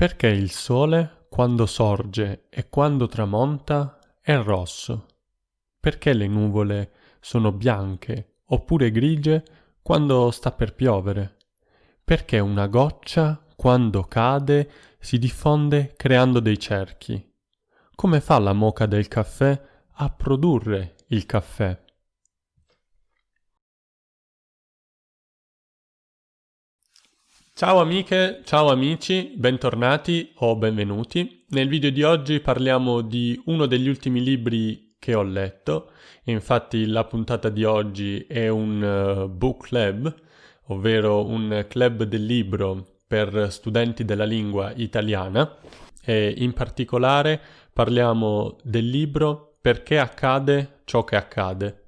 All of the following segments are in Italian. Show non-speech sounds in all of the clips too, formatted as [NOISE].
Perché il sole, quando sorge e quando tramonta, è rosso? Perché le nuvole sono bianche oppure grigie quando sta per piovere? Perché una goccia, quando cade, si diffonde creando dei cerchi? Come fa la moca del caffè a produrre il caffè? Ciao amiche, ciao amici, bentornati o benvenuti. Nel video di oggi parliamo di uno degli ultimi libri che ho letto. Infatti la puntata di oggi è un uh, book club, ovvero un club del libro per studenti della lingua italiana e in particolare parliamo del libro Perché accade ciò che accade.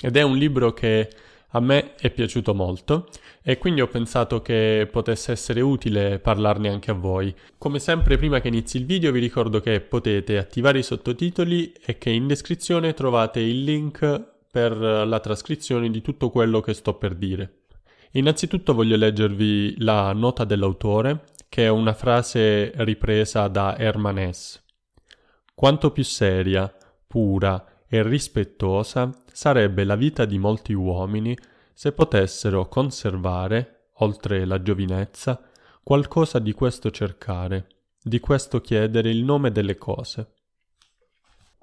Ed è un libro che a me è piaciuto molto e quindi ho pensato che potesse essere utile parlarne anche a voi. Come sempre prima che inizi il video vi ricordo che potete attivare i sottotitoli e che in descrizione trovate il link per la trascrizione di tutto quello che sto per dire. Innanzitutto voglio leggervi la nota dell'autore, che è una frase ripresa da Herman Hesse. Quanto più seria, pura e rispettosa sarebbe la vita di molti uomini se potessero conservare, oltre la giovinezza, qualcosa di questo cercare, di questo chiedere il nome delle cose.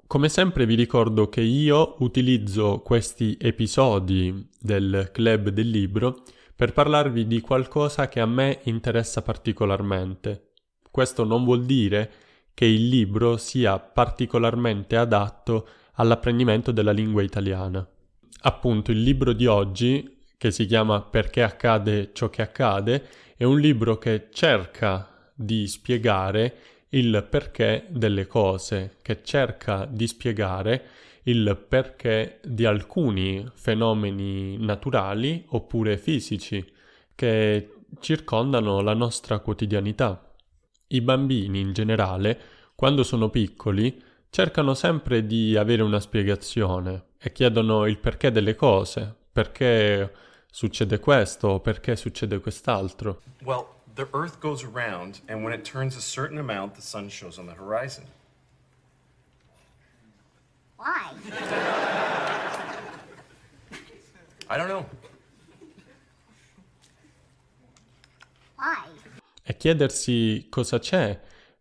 Come sempre vi ricordo che io utilizzo questi episodi del club del libro per parlarvi di qualcosa che a me interessa particolarmente. Questo non vuol dire che il libro sia particolarmente adatto all'apprendimento della lingua italiana. Appunto, il libro di oggi, che si chiama Perché accade ciò che accade, è un libro che cerca di spiegare il perché delle cose, che cerca di spiegare il perché di alcuni fenomeni naturali oppure fisici che circondano la nostra quotidianità. I bambini in generale, quando sono piccoli, cercano sempre di avere una spiegazione e chiedono il perché delle cose, perché succede questo perché succede quest'altro. Well, the Earth goes around, and when it turns a certain amount, the sun shows on the horizon. Why? I don't know. Why? E chiedersi cosa c'è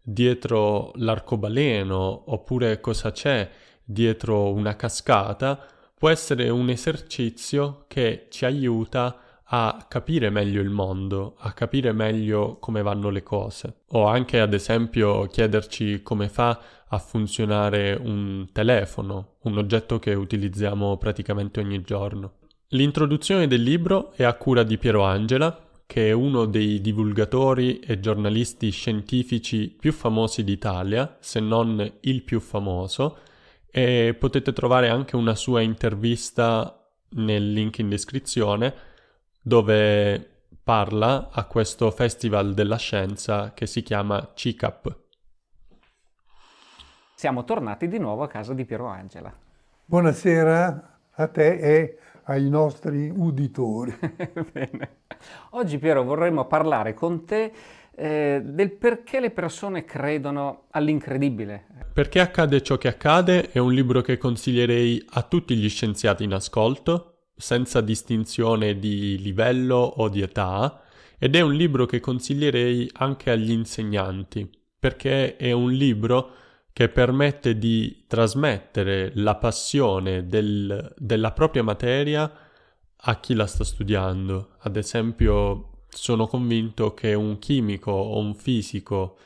dietro l'arcobaleno oppure cosa c'è dietro una cascata può essere un esercizio che ci aiuta a capire meglio il mondo, a capire meglio come vanno le cose. O anche ad esempio chiederci come fa a funzionare un telefono, un oggetto che utilizziamo praticamente ogni giorno. L'introduzione del libro è a cura di Piero Angela, che è uno dei divulgatori e giornalisti scientifici più famosi d'Italia, se non il più famoso, e potete trovare anche una sua intervista nel link in descrizione dove parla a questo festival della scienza che si chiama CICAP. Siamo tornati di nuovo a casa di Piero Angela. Buonasera a te e ai nostri uditori. [LAUGHS] Bene. Oggi Piero vorremmo parlare con te eh, del perché le persone credono all'incredibile. Perché accade ciò che accade è un libro che consiglierei a tutti gli scienziati in ascolto, senza distinzione di livello o di età, ed è un libro che consiglierei anche agli insegnanti, perché è un libro che permette di trasmettere la passione del, della propria materia a chi la sta studiando. Ad esempio, sono convinto che un chimico o un fisico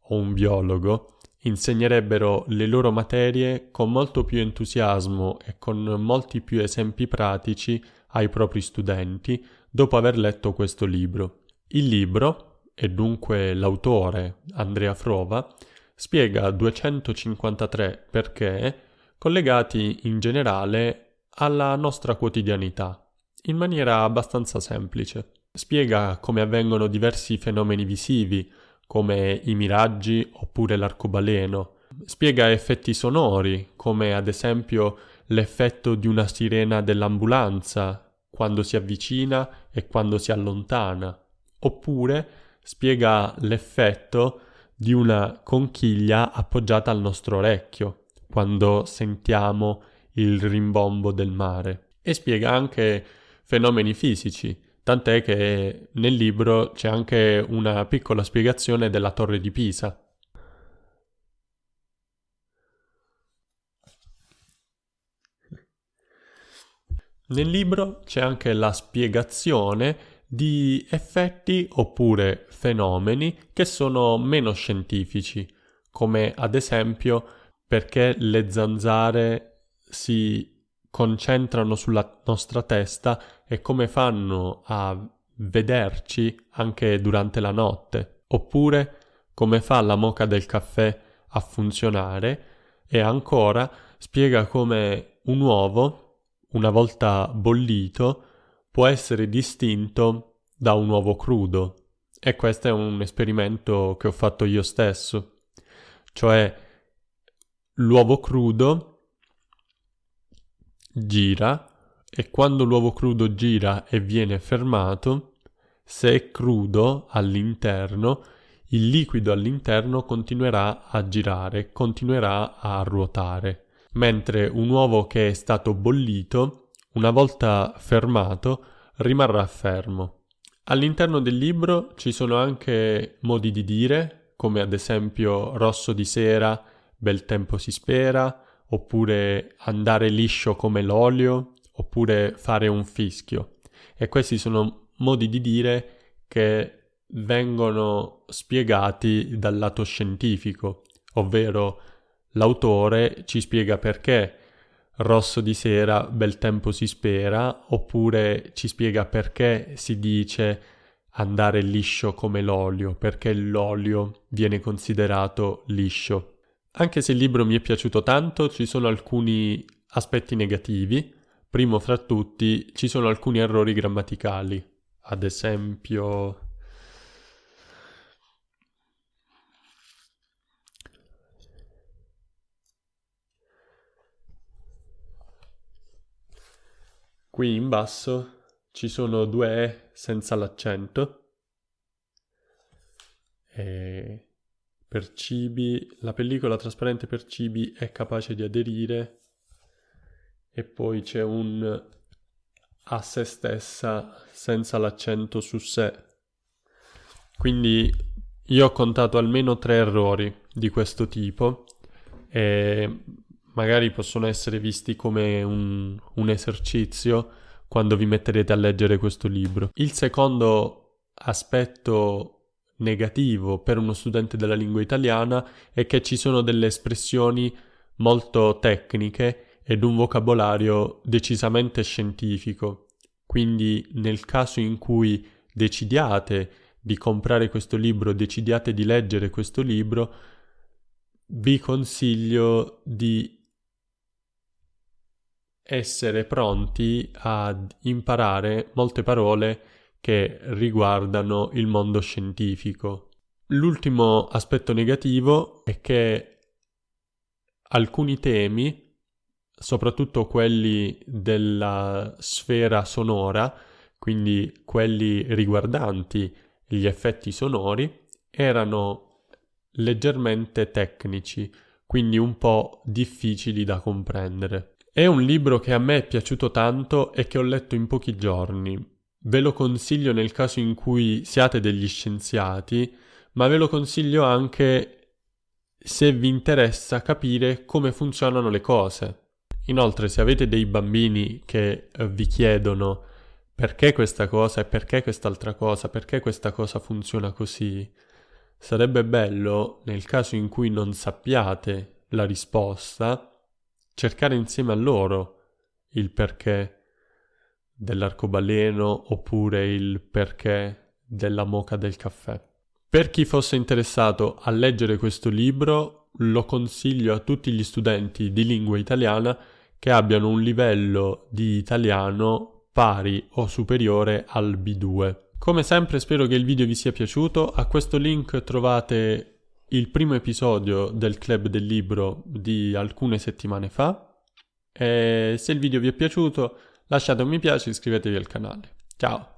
o un biologo insegnerebbero le loro materie con molto più entusiasmo e con molti più esempi pratici ai propri studenti dopo aver letto questo libro. Il libro, e dunque l'autore Andrea Frova, spiega 253 perché collegati in generale alla nostra quotidianità, in maniera abbastanza semplice. Spiega come avvengono diversi fenomeni visivi, come i miraggi oppure l'arcobaleno. Spiega effetti sonori, come ad esempio l'effetto di una sirena dell'ambulanza quando si avvicina e quando si allontana. Oppure spiega l'effetto di una conchiglia appoggiata al nostro orecchio quando sentiamo il rimbombo del mare e spiega anche fenomeni fisici, tant'è che nel libro c'è anche una piccola spiegazione della torre di Pisa. Nel libro c'è anche la spiegazione di effetti oppure fenomeni che sono meno scientifici, come ad esempio perché le zanzare si concentrano sulla nostra testa e come fanno a vederci anche durante la notte, oppure come fa la moca del caffè a funzionare e ancora spiega come un uovo, una volta bollito, può essere distinto da un uovo crudo. E questo è un esperimento che ho fatto io stesso. Cioè, l'uovo crudo gira e quando l'uovo crudo gira e viene fermato, se è crudo all'interno, il liquido all'interno continuerà a girare, continuerà a ruotare, mentre un uovo che è stato bollito, una volta fermato, rimarrà fermo. All'interno del libro ci sono anche modi di dire, come ad esempio rosso di sera, bel tempo si spera, oppure andare liscio come l'olio, oppure fare un fischio. E questi sono modi di dire che vengono spiegati dal lato scientifico, ovvero l'autore ci spiega perché rosso di sera, bel tempo si spera, oppure ci spiega perché si dice andare liscio come l'olio, perché l'olio viene considerato liscio. Anche se il libro mi è piaciuto tanto, ci sono alcuni aspetti negativi. Primo fra tutti, ci sono alcuni errori grammaticali. Ad esempio... Qui in basso ci sono due E senza l'accento. E per cibi, la pellicola trasparente per cibi è capace di aderire e poi c'è un a se stessa senza l'accento su sé. Quindi io ho contato almeno tre errori di questo tipo e magari possono essere visti come un, un esercizio quando vi metterete a leggere questo libro. Il secondo aspetto negativo per uno studente della lingua italiana è che ci sono delle espressioni molto tecniche ed un vocabolario decisamente scientifico. Quindi nel caso in cui decidiate di comprare questo libro, decidiate di leggere questo libro, vi consiglio di essere pronti ad imparare molte parole che riguardano il mondo scientifico. L'ultimo aspetto negativo è che alcuni temi, soprattutto quelli della sfera sonora, quindi quelli riguardanti gli effetti sonori, erano leggermente tecnici, quindi un po' difficili da comprendere. È un libro che a me è piaciuto tanto e che ho letto in pochi giorni, Ve lo consiglio nel caso in cui siate degli scienziati, ma ve lo consiglio anche se vi interessa capire come funzionano le cose. Inoltre, se avete dei bambini che eh, vi chiedono perché questa cosa e perché quest'altra cosa, perché questa cosa funziona così, sarebbe bello, nel caso in cui non sappiate la risposta, cercare insieme a loro il perché dell'arcobaleno oppure il perché della moca del caffè. Per chi fosse interessato a leggere questo libro, lo consiglio a tutti gli studenti di lingua italiana che abbiano un livello di italiano pari o superiore al B2. Come sempre spero che il video vi sia piaciuto, a questo link trovate il primo episodio del club del libro di alcune settimane fa e se il video vi è piaciuto Lasciate un mi piace e iscrivetevi al canale. Ciao!